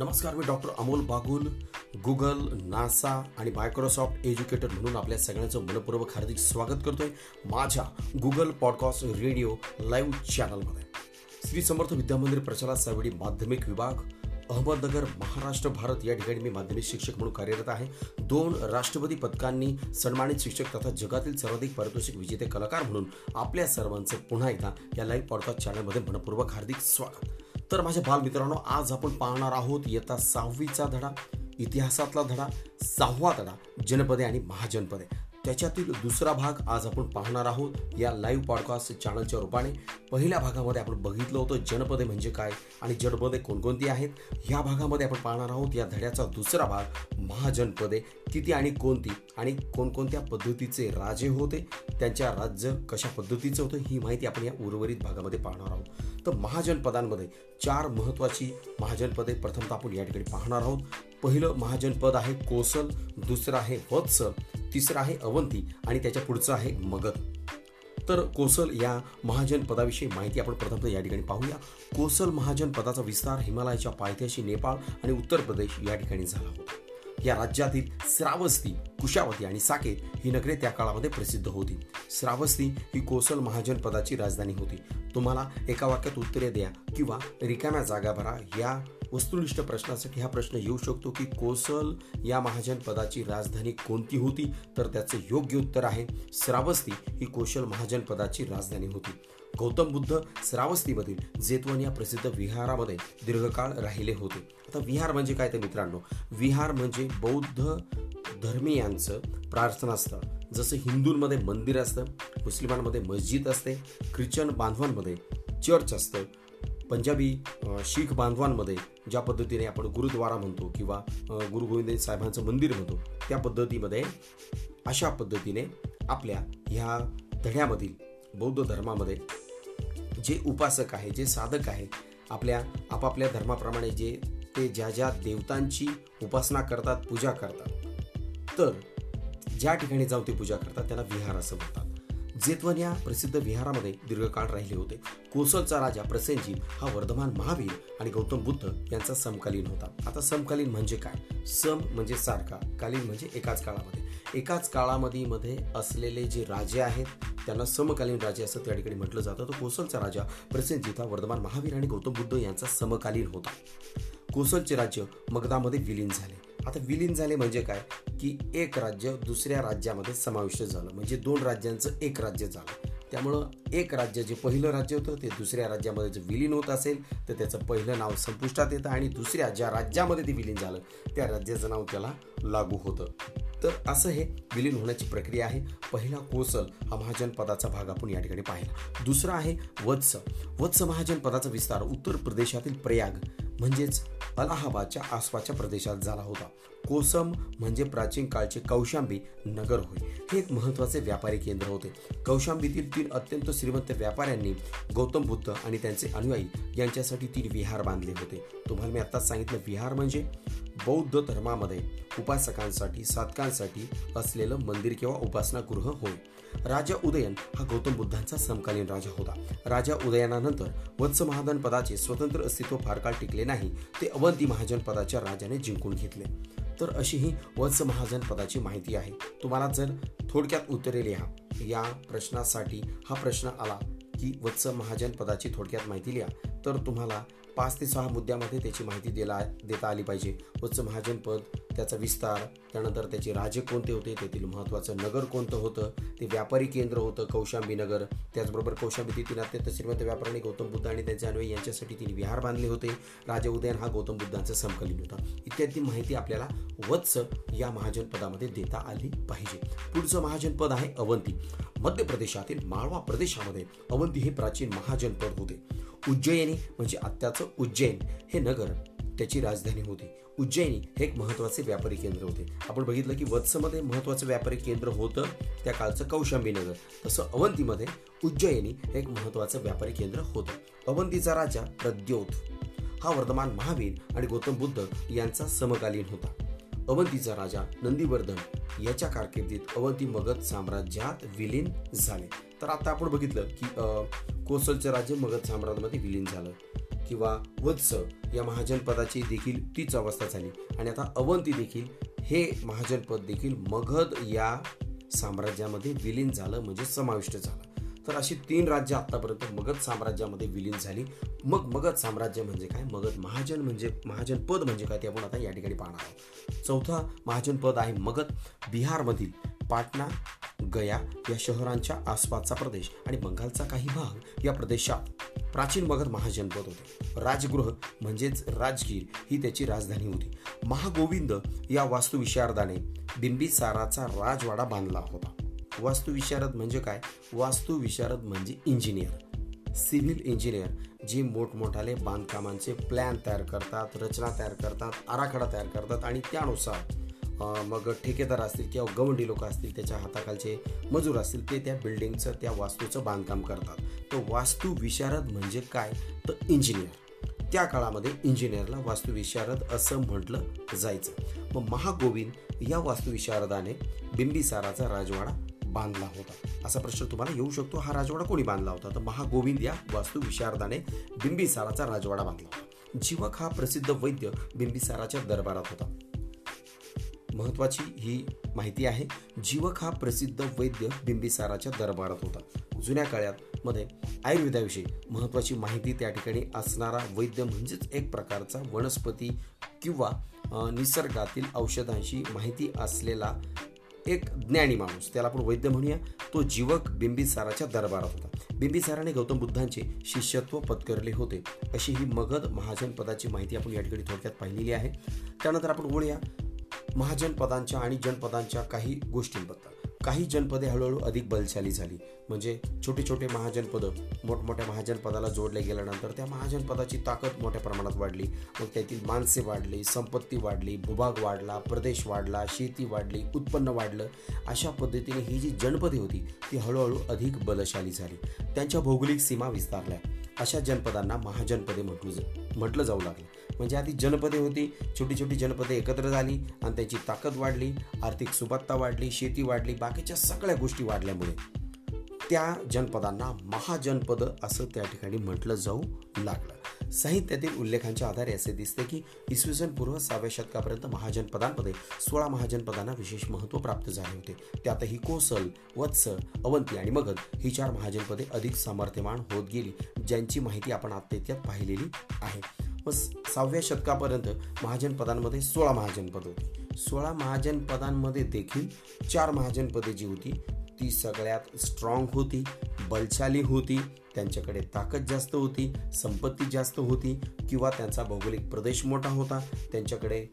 नमस्कार मी doctor Amol Bagul Google NASA आणि Microsoft educator म्हणून आपल्या सगळ्यांचं मनपूर्वक हार्दिक स्वागत करतोय माझ्या गुगल पॉडकास्ट रेडिओ लाईव्ह चॅनलमध्ये. श्री समर्थ विद्यामंदिर प्रचारात सावडी माध्यमिक विभाग अहमदनगर महाराष्ट्र भारत. या ठिकाणी मी माध्यमिक शिक्षक म्हणून कार्यरत आहे. दोन राष्ट्रपती पदकांनी सन्मानित शिक्षक तथा जगातील सर्वाधिक पारितोषिक विजेते कलाकार म्हणून आपल्या सर्वांचं पुन्हा एकदा या लाईव्ह पॉडकास्ट चॅनलमध्ये मनपूर्वक हार्दिक स्वागत. तर माझ्या बालमित्रांनो आज आपण पाहणार आहोत येता सहावीचा धडा इतिहासातला धडा सहावा धडा जनपदे आणि महाजनपदे. त्याच्यातील दुसरा भाग आज आपण पाहणार आहोत या लाईव्ह पॉडकास्ट चॅनलच्या रूपाने. पहिल्या भागामध्ये आपण बघितलं होतं जनपदे म्हणजे काय आणि जनपदे कोणकोणती आहेत. ह्या भागामध्ये आपण पाहणार आहोत या धड्याचा दुसरा भाग महाजनपदे. किती आणि कोणती आणि कोणकोणत्या पद्धतीचे राजे होते त्यांच्या राज्य कशा पद्धतीचं होतं ही माहिती आपण या उर्वरित भागामध्ये पाहणार आहोत. तर महाजनपदांमध्ये चार महत्त्वाची महाजनपदे प्रथमतः आपण या ठिकाणी पाहणार आहोत. पहिलं महाजनपद आहे कोसल दुसरं आहे वत्स तिसरं आहे अवंती आणि त्याच्या पुढचं आहे मगध. तर कोसल या महाजन पदाविषयी माहिती आपण प्रथमतः या ठिकाणी पाहूया. कोसल महाजन पदाचा विस्तार हिमालयाच्या पायथ्याशी नेपाळ आणि उत्तर प्रदेश या ठिकाणी झाला होता. या राज्यातील श्रावस्ती कुशावती आणि साकेत ही नगरे त्या काळामध्ये प्रसिद्ध होती. श्रावस्ती ही कोसल महाजन पदाची राजधानी होती. तुम्हाला एका वाक्यात उत्तरे द्या किंवा रिकाम्या जागा भरा या वस्तुनिष्ठ प्रश्नासाठी हा प्रश्न येऊ शकतो की कोसल या महाजन पदाची राजधानी कोणती होती? तर त्याचं योग्य उत्तर आहे श्रावस्ती. ही कोशल महाजन पदाची राजधानी होती. गौतम बुद्ध श्रावस्तीमधील जेतवन या प्रसिद्ध विहारामध्ये दीर्घकाळ राहिले होते. आता विहार म्हणजे काय तर मित्रांनो? विहार म्हणजे बौद्ध धर्मीयांचं प्रार्थनास्थळ जसं हिंदूंमध्ये मंदिर असतं मुस्लिमांमध्ये मस्जिद असते ख्रिश्चन बांधवांमध्ये चर्च असतं पंजाबी शीख बांधवांमध्ये ज्या पद्धतीने आपण गुरुद्वारा म्हणतो किंवा गुरु गोविंद साहेबांचं मंदिर म्हणतो त्या पद्धतीमध्ये अशा पद्धतीने आपल्या ह्या धड्यामधील बौद्ध धर्मामध्ये जे उपासक आहे जे साधक आहे आपल्या आपापल्या धर्माप्रमाणे जे ते ज्या ज्या देवतांची उपासना करतात पूजा करतात तर ज्या ठिकाणी जाऊन ते पूजा करतात त्यांना विहार असं म्हणतात. जेतवन या प्रसिद्ध विहारामध्ये दीर्घकाळ राहिले होते. कोसलचा राजा प्रसेनजी हा वर्धमान महावीर आणि गौतम बुद्ध यांचा समकालीन होता. आता समकालीन म्हणजे काय? सम म्हणजे सारखा कालीन म्हणजे एकाच काळामध्ये. एकाच काळामध्ये मध्ये असलेले जे राजे आहेत त्यांना समकालीन राजे असं त्या ठिकाणी म्हटलं जातं. तो कोसलचा राजा प्रसेनजीत हा वर्धमान महावीर आणि गौतम बुद्ध यांचा समकालीन होता. कोसलचे राज्य मगधामध्ये विलीन झाले. आता विलीन झाले म्हणजे काय? की एक राज्य दुसऱ्या राज्यामध्ये समाविष्ट झालं. म्हणजे दोन राज्यांचं एक राज्य झालं. त्यामुळं एक राज्य जे पहिलं राज्य होतं ते दुसऱ्या राज्यामध्ये जर विलीन होत असेल तर त्याचं पहिलं नाव संपुष्टात येतं आणि दुसऱ्या ज्या राज्यामध्ये ते विलीन झालं त्या राज्याचं नाव त्याला लागू होतं. तर असं हे विलीन होण्याची प्रक्रिया आहे. पहिला कोसल हा महाजन पदाचा भाग आपण या ठिकाणी पाहिला. दुसरा आहे वत्स. वत्स महाजन पदाचा विस्तार उत्तर प्रदेशातील प्रयाग. म्हणजेच अलाहाबादच्या आसपासच्या प्रदेशात झाला होता. कोसम म्हणजे प्राचीन काळचे कौशांबी नगर होय. हे एक महत्त्वाचे व्यापारी केंद्र होते. कौशांबीतील तीन अत्यंत श्रीमंत व्यापाऱ्यांनी गौतम बुद्ध आणि त्यांचे अनुयायी यांच्यासाठी तीन विहार बांधले होते. तुम्हाला मी आत्ताच सांगितलं विहार म्हणजे बौद्ध धर्मामध्ये उपासकांसाठी साधकांसाठी असलेलं मंदिर किंवा उपासनागृह होय. राजा उदयन हा गौतम बुद्धांचा समकालीन राजा होता. राजा उदयनानंतर वत्स महाजन पदाचे स्वतंत्र अस्तित्व फार काळ टिकले नाही ते अवंती महाजन पदाच्या राजाने जिंकून घेतले. तर अशी ही वत्स महाजन पदाची माहिती आहे. तुम्हाला जर थोडक्यात उत्तरे लिहा. या प्रश्नासाठी हा प्रश्न आला की वत्स महाजन पदाची थोडक्यात माहिती लिहा. तर तुम्हाला पाच ते सहा मुद्द्यामध्ये त्याची माहिती देला देता आली पाहिजे. उच्च महाजन पद त्याचा विस्तार त्यानंतर त्याचे राजे कोणते होते तेथील महत्त्वाचं नगर कोणतं होतं ते व्यापारी केंद्र होतं कौशांबी नगर. त्याचबरोबर कौशांबी तीन अत्यंत श्रीमंत व्यापाऱ्यांनी गौतम बुद्ध आणि त्यांचे अन्वयी यांच्यासाठी तिने विहार बांधले होते. राजा उदयन हा गौतम बुद्धांचा समकालीन होता. इत्यादी माहिती आपल्याला वत्स या महाजन पदामध्ये देता आली पाहिजे. पुढचं महाजन पद आहे अवंती. मध्य प्रदेशातील माळवा प्रदेशामध्ये अवंती हे प्राचीन महाजनपद होते. उज्जयिनी म्हणजे आत्याचं उज्जैन हे नगर त्याची राजधानी होती. उज्जैनी हे एक महत्त्वाचे व्यापारी केंद्र होते. आपण बघितलं की वत्समध्ये महत्वाचं व्यापारी केंद्र होतं त्या काळचं कौशांबीनगर तसं अवंतीमध्ये उज्जयिनी हे एक महत्वाचं व्यापारी केंद्र होतं. अवंतीचा राजा प्रद्योत हा वर्धमान महावीर आणि गौतम बुद्ध यांचा समकालीन होता. अवंतीचा राजा नंदीवर्धन याच्या कारकिर्दीत अवंती मगध साम्राज्यात विलीन झाले. तर आता आपण बघितलं की कोसलचे राज्य मगध साम्राज्यामध्ये विलीन झालं किंवा वत्स या महाजनपदाची देखील तीच अवस्था झाली. आणि आता अवंती देखील हे महाजनपद देखील मगध या साम्राज्यामध्ये विलीन झालं म्हणजे समाविष्ट झालं. तर अशी तीन राज्य आतापर्यंत मगध साम्राज्यामध्ये विलीन झाली. मग मगध साम्राज्य म्हणजे काय? मगध महाजन म्हणजे महाजन पद म्हणजे काय ते आपण आता या ठिकाणी पाहणार आहोत. चौथा महाजन पद आहे मगध. बिहारमधील पाटणा गया या शहरांच्या आसपासचा प्रदेश आणि बंगालचा काही भाग या प्रदेशात. प्राचीन मगध महाजनपद होते. राजगृह म्हणजेच राजगीर ही त्याची राजधानी होती. महागोविंद या वास्तुविशारदाने बिंबिसाराचा राजवाडा बांधला होता. वास्तुविशारद म्हणजे काय? वास्तुविशारद म्हणजे इंजिनियर. सिव्हिल इंजिनियर जे मोठमोठाले बांधकामांचे प्लॅन तयार करतात रचना तयार करतात आराखडा तयार करतात आणि त्यानुसार मग ठेकेदार असतील किंवा गवंडी लोक असतील त्याच्या हाताखालचे मजूर असतील ते त्या बिल्डिंगचं त्या वास्तूचं बांधकाम करतात. तर वास्तुविशारद म्हणजे काय? तर इंजिनियर. त्या काळामध्ये इंजिनियरला वास्तुविशारद असं म्हटलं जायचं. मग महागोविंद या वास्तुविशारदाने बिंबिसाराचा राजवाडा बांधला होता. असा प्रश्न तुम्हाला येऊ शकतो. हा राजवाडा कोणी बांधला होता? तर महागोविंद या वास्तू विशारदाने बिंबिसाराचा राजवाडा बांधला होता. जीवक हा प्रसिद्ध वैद्य बिंबिसाराच्या दरबारात होता. महत्वाची ही माहिती आहे जीवक हा प्रसिद्ध वैद्य बिंबिसाराच्या दरबारात होता. जुन्या काळात मध्ये आयुर्वेदाविषयी महत्वाची माहिती त्या ठिकाणी असणारा वैद्य म्हणजेच एक प्रकारचा वनस्पती किंवा निसर्गातील औषधांशी माहिती असलेला एक ज्ञानी माणूस त्याला आपण वैद्य म्हणूया तो जीवक बिंबिसाराच्या दरबारात होता. बिंबिसाराने गौतम बुद्धांचे शिष्यत्व पत्करले होते. अशी ही मगध महाजन पदाची माहिती आपण या ठिकाणी थोडक्यात पाहिलेली आहे. त्यानंतर आपण बोलूया महाजन पदांच्या आणि जनपदांच्या काही गोष्टींबद्दल. काही जनपदे हळूहळू अधिक बलशाली झाली. म्हणजे छोटे छोटे महाजनपद मोठमोठ्या महाजनपदाला जोडले गेल्यानंतर त्या महाजनपदाची ताकद मोठ्या प्रमाणात वाढली. मग त्यातील माणसे वाढली संपत्ती वाढली भूभाग वाढला प्रदेश वाढला शेती वाढली उत्पन्न वाढलं. अशा पद्धतीने ही जी जनपदे होती ती हळूहळू अधिक बलशाली झाली. त्यांच्या भौगोलिक सीमा विस्तारल्या. अशा जनपदांना महाजनपदे म्हटलं म्हटलं जाऊ लागलं. म्हणजे आधी जनपदे होती. छोटी छोटी जनपदे एकत्र झाली आणि त्याची ताकद वाढली आर्थिक सुबत्ता वाढली शेती वाढली बाकीच्या सगळ्या गोष्टी वाढल्यामुळे. त्या जनपदांना महाजनपद असं त्या ठिकाणी म्हटलं जाऊ लागलं. साहित्यातील उल्लेखांच्या आधारे असे दिसते की इसवी सन पूर्व सहाव्या शतकापर्यंत महाजनपदांमध्ये सोळा महाजनपदांना विशेष महत्त्व प्राप्त झाले होते. त्यातही कोसल वत्स अवंती आणि मगध ही चार महाजनपदे अधिक सामर्थ्यमान होत गेली ज्यांची माहिती आपण आत्तेत्यात पाहिलेली आहे. मग सहाव्या शतकापर्यंत महाजनपदांमध्ये सोळा महाजनपद होती. सोळा महाजनपदांमध्ये देखील चार महाजनपदे जी होती ती सगळ्यात स्ट्रॉंग होती बलशाली होती त्यांच्याकडे ताकद जास्त होती संपत्ती जास्त होती किंवा त्यांचा भौगोलिक प्रदेश मोठा होता त्यांच्याकडे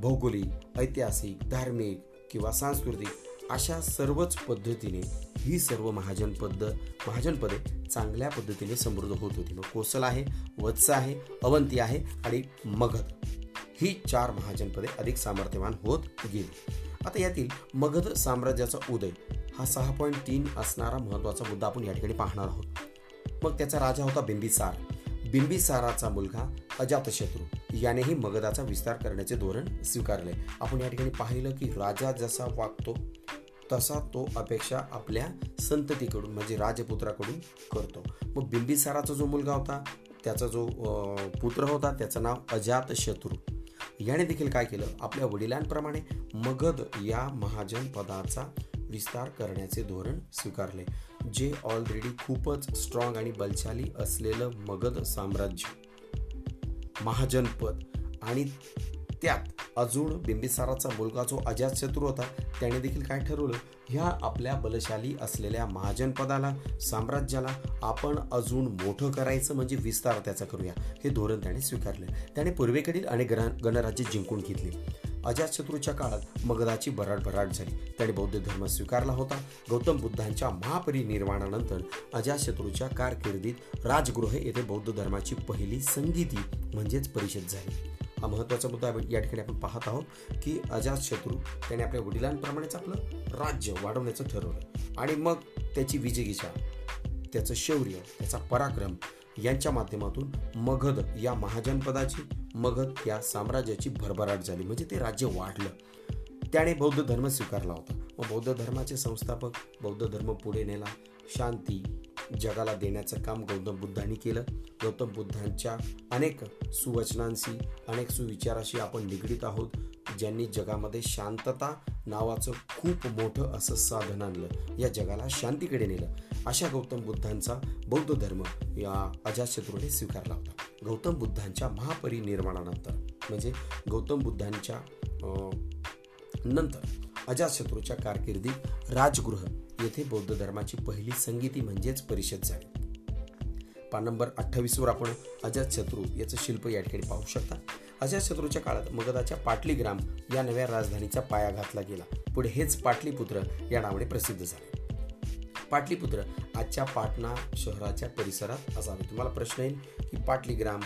भौगोलिक ऐतिहासिक धार्मिक किंवा सांस्कृतिक अशा सर्वच पद्धतीने ही सर्व महाजन पद्ध महाजनपदे चांगल्या पद्धतीने समृद्ध होत होती. मग कोसल आहे वत्स आहे अवंती आहे आणि मगध. ही चार महाजनपदे अधिक सामर्थ्यवान होत गेली. आता यातील मगध साम्राज्याचा उदय हा सहा पॉईंट तीन असणारा महत्त्वाचा मुद्दा आपण या ठिकाणी पाहणार आहोत. मग त्याचा राजा होता बिंबिसार. बिंबिसाराचा मुलगा अजातशत्रू यानेही मगधाचा विस्तार करण्याचे धोरण स्वीकारले. आपण या ठिकाणी पाहिलं की राजा जसा वागतो तसा तो अपेक्षा आपल्या संततीकडून म्हणजे राजपुत्राकडून करतो. मग बिंबिसाराचा जो मुलगा होता त्याचा जो पुत्र होता त्याचं नाव अजात शत्रू. याने देखील काय केलं? आपल्या वडिलांप्रमाणे मगध या महाजन पदाचा विस्तार करण्याचे धोरण स्वीकारले जे ऑलरेडी खूपच स्ट्रॉंग आणि बलशाली असलेलं मगध साम्राज्य. महाजनपद आणि त्यात अजून बिंबिसाराचा मुलगा जो अजातशत्रू होता त्याने देखील काय ठरवलं? ह्या आपल्या बलशाली असलेल्या महाजनपदाला साम्राज्याला आपण अजून मोठं करायचं म्हणजे विस्तार त्याचा करूया. हे धोरण त्याने स्वीकारले. त्याने पूर्वेकडील अनेक गणराज्य जिंकून घेतली. अजातशत्रूच्या काळात मगधाची भराट झाली. त्याने बौद्ध धर्म स्वीकारला होता. गौतम बुद्धांच्या महापरिनिर्वाणानंतर अजातशत्रूच्या कारकिर्दीत राजगृह येथे बौद्ध धर्माची पहिली संगीती म्हणजेच परिषद झाली. हा महत्त्वाचा मुद्दा या ठिकाणी आपण पाहत आहोत की अजातशत्रू त्याने आपल्या वडिलांप्रमाणेच आपलं राज्य वाढवण्याचं ठरवलं. आणि मग त्याची विजयगीचा त्याचं शौर्य त्याचा पराक्रम यांच्या माध्यमातून मगध या महाजनपदाची मगध या साम्राज्याची भरभराट झाली. म्हणजे ते राज्य वाढलं. त्याने बौद्ध धर्म स्वीकारला होता. व बौद्ध धर्माचे संस्थापक बौद्ध धर्म पुढे नेला. शांती जगाला देण्याचं काम गौतम बुद्धांनी केलं. गौतम बुद्धांच्या अनेक सुवचनांशी अनेक सुविचाराशी आपण निगडीत आहोत ज्यांनी जगामध्ये शांतता नावाचं खूप मोठं असं साधन आणलं. या जगाला शांतीकडे नेलं. अशा गौतम बुद्धांचा बौद्ध धर्म या अजातशत्रूने स्वीकारला होता. गौतम बुद्धांच्या महापरिनिर्माणानंतर म्हणजे गौतम बुद्धांच्या नंतर अजातशत्रूच्या कारकिर्दीत राजगृह येथे बौद्ध धर्माची पहिली संगीती म्हणजेच परिषद झाली. पान नंबर अठ्ठावीसवर आपण अजातशत्रू याचं शिल्प या ठिकाणी पाहू शकता. अजातशत्रूच्या काळात मगधाच्या पाटलीग्राम या नव्या राजधानीचा पाया घातला गेला. पुढे हेच पाटलीपुत्र या नावाने प्रसिद्ध झाले. पाटलीपुत्र आजच्या पाटणा शहराच्या परिसरात असावे. तुम्हाला प्रश्न येईल की पाटलीग्राम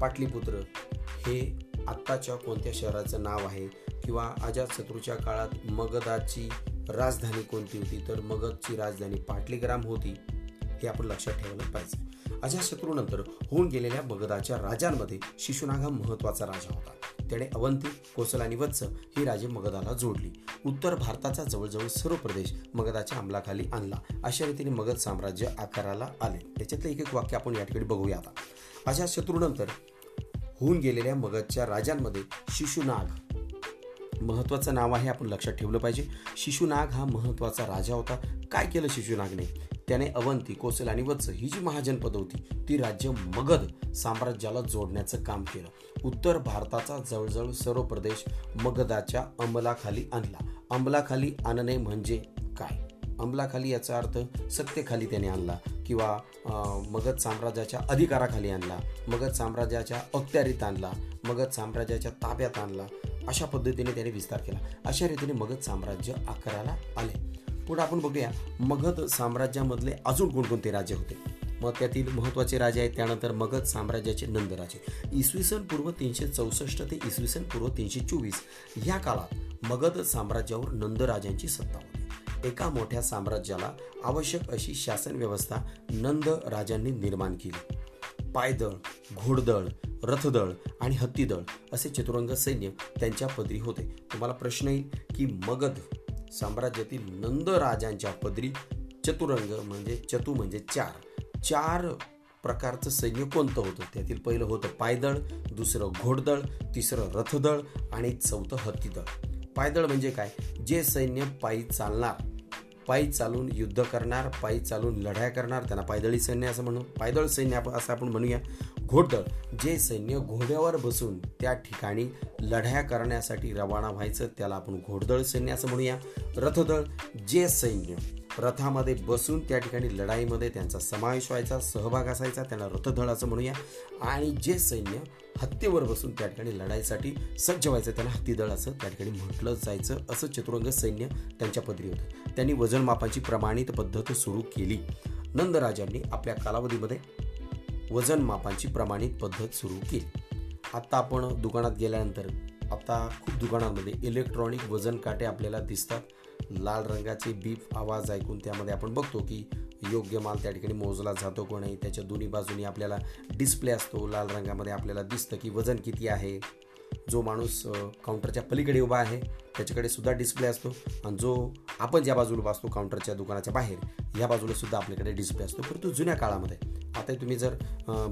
पाटलीपुत्र हे आत्ताच्या कोणत्या शहराचं नाव आहे? किंवा अजातशत्रूच्या काळात मगधाची राजधानी कोणती होती? तर मगधची राजधानी पाटलीग्राम होती हे आपण लक्षात ठेवायला पाहिजे. अशा शत्रूनंतर होऊन गेलेल्या मगधाच्या राजांमध्ये शिशुनाग हा महत्त्वाचा राजा होता. त्याने अवंती कोसल आणि वत्स ही राजे मगधाला जोडली. उत्तर भारताचा जवळजवळ सर्व प्रदेश मगधाच्या अंमलाखाली आणला. अशा रीतीने मगध साम्राज्य आकाराला आले. त्याच्यातलं एक एक वाक्य आपण या ठिकाणी बघूया आता. अशा शत्रूनंतर होऊन गेलेल्या मगधच्या राजांमध्ये शिशुनाग महत्त्वाचं नाव आहे आपण लक्षात ठेवलं पाहिजे. शिशुनाग हा महत्त्वाचा राजा होता. काय केलं शिशुनागने? त्याने अवंती कोसल आणि वत्स ही जी महाजनपद होती ती राज्य मगध साम्राज्याला जोडण्याचं काम केलं. उत्तर भारताचा जवळजवळ सर्व प्रदेश मगधाच्या अंमलाखाली आणला. अंमलाखाली आणणे म्हणजे काय? अंमलाखाली याचा अर्थ सत्तेखाली त्याने आणला किंवा मगध साम्राज्याच्या अधिकाराखाली आणला मगध साम्राज्याच्या अखत्यारीत आणला मगध साम्राज्याच्या ताब्यात आणला. अशा पद्धतीने त्याने विस्तार केला. अशा रीतीने मगध साम्राज्य आकाराला आले. पुढे आपण बघूया मगध साम्राज्यामधले अजून कोणकोणते राज्य होते? मग त्यातील महत्त्वाचे राजे आहेत त्यानंतर मगध साम्राज्याचे नंदराजे. इसवी सन पूर्व तीनशे चौसष्ट ते इसवी सन पूर्व तीनशे चोवीस या काळात मगध साम्राज्यावर नंदराजांची सत्ता होती. एका मोठ्या साम्राज्याला आवश्यक अशी शासन व्यवस्था नंद राजांनी निर्माण केली. पायदळ घोडदळ रथदळ आणि हत्तीदळ असे चतुरंग सैन्य त्यांच्या पदरी होते. तुम्हाला प्रश्न येईल की मगध साम्राज्यातील नंद राजांच्या पदरी चतुरंग म्हणजे चतु म्हणजे चार. चार प्रकारचं सैन्य कोणतं होतं? त्यातील पहिलं होतं पायदळ दुसरं घोडदळ तिसरं रथदळ आणि चौथं हत्तीदळ. पायदळ म्हणजे काय? जे सैन्य पायी चालणार. पायी चालून युद्ध करणार पायी चालून लढाया करणार त्यांना पायदळी सैन्य असं म्हणू पायदळ सैन्य असं आपण म्हणूया. घोडदळ जे सैन्य घोड्यावर बसून त्या ठिकाणी लढाया करण्यासाठी रवाना व्हायचं त्याला आपण घोडदळ सैन्य असं म्हणूया. रथदळ जे सैन्य रथामध्ये बसून त्या ठिकाणी लढाईमध्ये त्यांचा समावेश व्हायचा सहभाग असायचा त्यांना रथदळ असं म्हणूया. आणि जे सैन्य हत्तीवर बसून त्या ठिकाणी लढाईसाठी सज्ज व्हायचं त्यांना हत्तीदळ असं त्या ठिकाणी म्हटलं जायचं असं चतुरंग सैन्य त्यांच्या पदरी होतं. त्यांनी वजनमापांची प्रमाणित पद्धत सुरू केली. नंदराजांनी आपल्या कालावधीमध्ये वजनमापांची प्रमाणित पद्धत सुरू केली. आत्ता आपण दुकानात गेल्यानंतर आता खूप दुकानांमध्ये इलेक्ट्रॉनिक वजन काटे आपल्याला दिसतात. लाल रंगाचे बीप आवाज ऐकून त्यामध्ये आपण बघतो की योग्य माल त्या ठिकाणी मोजला जातो को नाही त्याच्या दोन्ही बाजूनी आपल्याला डिस्प्ले असतो. लाल रंगामध्ये आपल्याला दिसतं की वजन किती आहे. जो माणूस काउंटरच्या पलीकडे उभा आहे त्याच्याकडे सुद्धा डिस्प्ले असतो. आणि जो आपण ज्या बाजूला बसतो काउंटरच्या दुकानाच्या बाहेर या बाजूला सुद्धा आपल्याकडे डिस्प्ले असतो. परंतु जुन्या काळामध्ये आता तुम्ही जर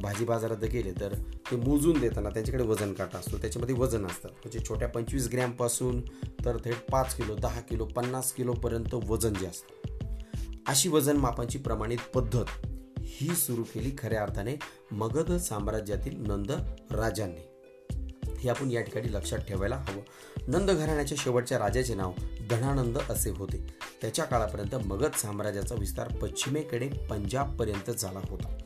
भाजी बाजारात गेले तर ते मोजून देताना त्यांच्याकडे वजन काटा असतो. त्याच्यामध्ये वजन असतात म्हणजे छोट्या पंचवीस ग्रॅमपासून तर थेट पाच किलो दहा किलो पन्नास किलोपर्यंत वजन जे असतं. अशी वजन मापांची प्रमाणित पद्धत ही सुरू केली खऱ्या अर्थाने मगध साम्राज्यातील नंद राजांनी. हे आपण या ठिकाणी लक्षात ठेवायला हवं. नंद घराण्याच्या शेवटच्या राजाचे नाव धनानंद असे होते. त्याच्या काळापर्यंत मगध साम्राज्याचा विस्तार पश्चिमेकडे पंजाबपर्यंत झाला होता.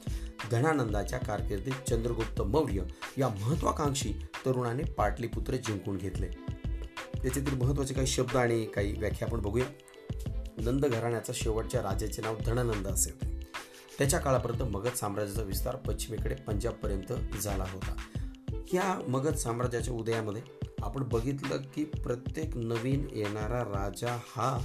धनानंदाच्या कारकिर्दीत चंद्रगुप्त मौर्य या महत्वाकांक्षी तरुणाने पाटलीपुत्र जिंकून घेतले. याच्यातील महत्त्वाचे काही शब्द आणि काही व्याख्या आपण बघूया. नंद घराण्याचा शेवटच्या राजाचे नाव धनानंद असे होते त्याच्या काळापर्यंत मगध साम्राज्याचा विस्तार पश्चिमेकडे पंजाबपर्यंत झाला होता. या मगध साम्राज्याच्या उदयामध्ये आपण बघितलं की प्रत्येक नवीन येणारा राजा हा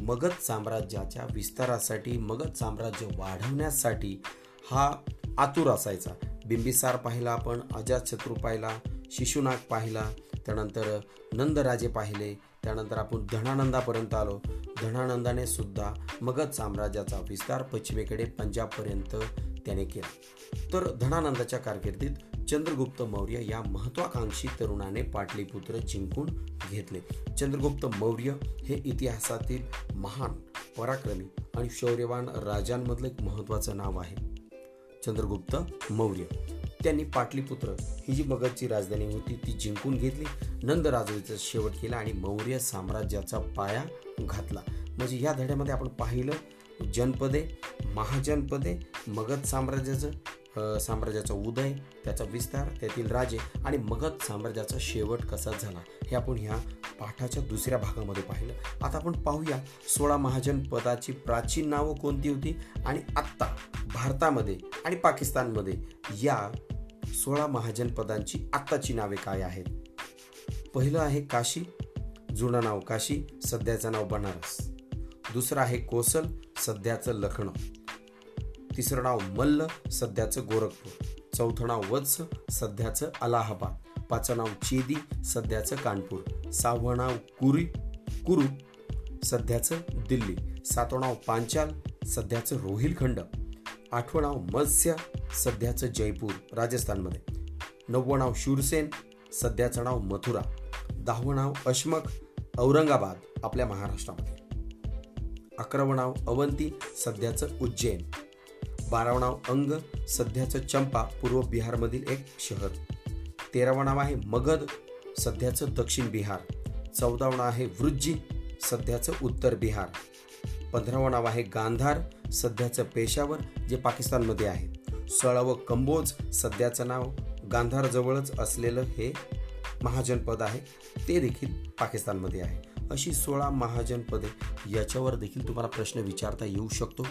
मगध साम्राज्याच्या विस्तारासाठी मगध साम्राज्य वाढवण्यासाठी हा आतुर असायचा. बिंबिसार पाहिला आपण अजातशत्रू पाहिला शिशुनाग पाहिला त्यानंतर नंदराजे पाहिले त्यानंतर आपण धनानंदापर्यंत आलो. धनानंदाने सुद्धा मगध साम्राज्याचा विस्तार पश्चिमेकडे पंजाबपर्यंत त्याने केला. तर धनानंदाच्या कारकिर्दीत चंद्रगुप्त मौर्य या महत्वाकांक्षी तरुणाने पाटलीपुत्र जिंकून घेतले. चंद्रगुप्त मौर्य हे इतिहासातील महान पराक्रमी आणि शौर्यवान राजांमधलं एक महत्वाचं नाव आहे. चंद्रगुप्त मौर्य. त्यांनी पाटलीपुत्र ही जी मगधची राजधानी होती ती जिंकून घेतली. नंद राजवीचा शेवट केला आणि मौर्य साम्राज्याचा पाया घातला. म्हणजे या धड्यामध्ये आपण पाहिलं जनपदे महाजनपदे मगध साम्राज्याचं साम्राज्याचा उदय त्याचा विस्तार त्यातील राजे आणि मगध साम्राज्याचा शेवट कसा झाला हे आपण ह्या पाठाच्या दुसऱ्या भागामध्ये पाहिलं. आता आपण पाहूया सोळा महाजन पदाची प्राचीन नावं कोणती होती आणि आत्ता भारतामध्ये आणि पाकिस्तानमध्ये या सोळा महाजन पदांची आत्ताची नावे काय आहेत? पहिलं आहे काशी जुनं नाव काशी सध्याचं नाव बनारस. दुसरं आहे कोसल सध्याचं लखनौ. तिसरं नाव मल्ल सध्याचं गोरखपूर. चौथं नाव वत्स सध्याचं अलाहाबाद. पाचवं नाव चेदी सध्याचं कानपूर. सहावं नाव कुरी कुरु सध्याचं दिल्ली. सातवं नाव पांचाल सध्याचं रोहिलखंड आठवं नाव मत्स्य सध्याचं जयपूर राजस्थानमध्ये. नववं नाव शूरसेन सध्याचं नाव मथुरा. दहावं नाव अश्मक औरंगाबाद आपल्या महाराष्ट्रामध्ये. अकरावं नाव अवंती सध्याचं उज्जैन. बारावं अंग सध्याचं चंपा पूर्व बिहारमधील एक शहर. तेरावं नाव आहे मगध सध्याचं दक्षिण बिहार. चौदावं नाव आहे वृज्जी सध्याचं उत्तर बिहार. पंधरावं नाव आहे गांधार सध्याचं पेशावर जे पाकिस्तानमध्ये आहे. सोळावं कंबोज सध्याचं नाव गांधारजवळच असलेलं हे महाजनपद आहे. ते देखील पाकिस्तानमध्ये आहे. अशी सोळा महाजनपदे याच्यावर देखील तुम्हाला प्रश्न विचारता येऊ शकतो.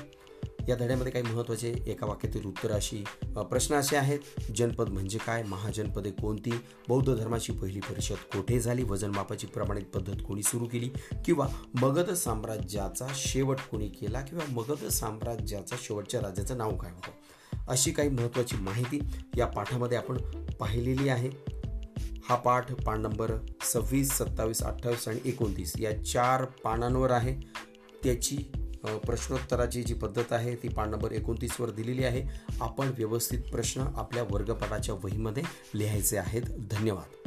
या धड्यामध्ये काही महत्त्वाचे एका वाक्यातील उत्तर अशी प्रश्न असे आहेत. जनपद म्हणजे काय? महाजनपदे कोणती? बौद्ध धर्माची पहिली परिषद कोठे झाली? वजनमापाची प्रमाणित पद्धत कोणी सुरू केली? किंवा मगध साम्राज्याचा शेवट कोणी केला? किंवा मगध साम्राज्याचा शेवटच्या राज्याचं नाव काय होतं? अशी काही महत्त्वाची माहिती या पाठामध्ये आपण पाहिलेली आहे. हा पाठ पान नंबर सव्वीस सत्तावीस अठ्ठावीस आणि एकोणतीस या चार पानांवर आहे. त्याची प्रश्नोत्तराची जी पद्धत आहे ती पान नंबर एकोणतीसवर दिलेली आहे. आपण व्यवस्थित प्रश्न आपल्या वर्गपाठाच्या वहीमध्ये लिहायचे आहेत. धन्यवाद.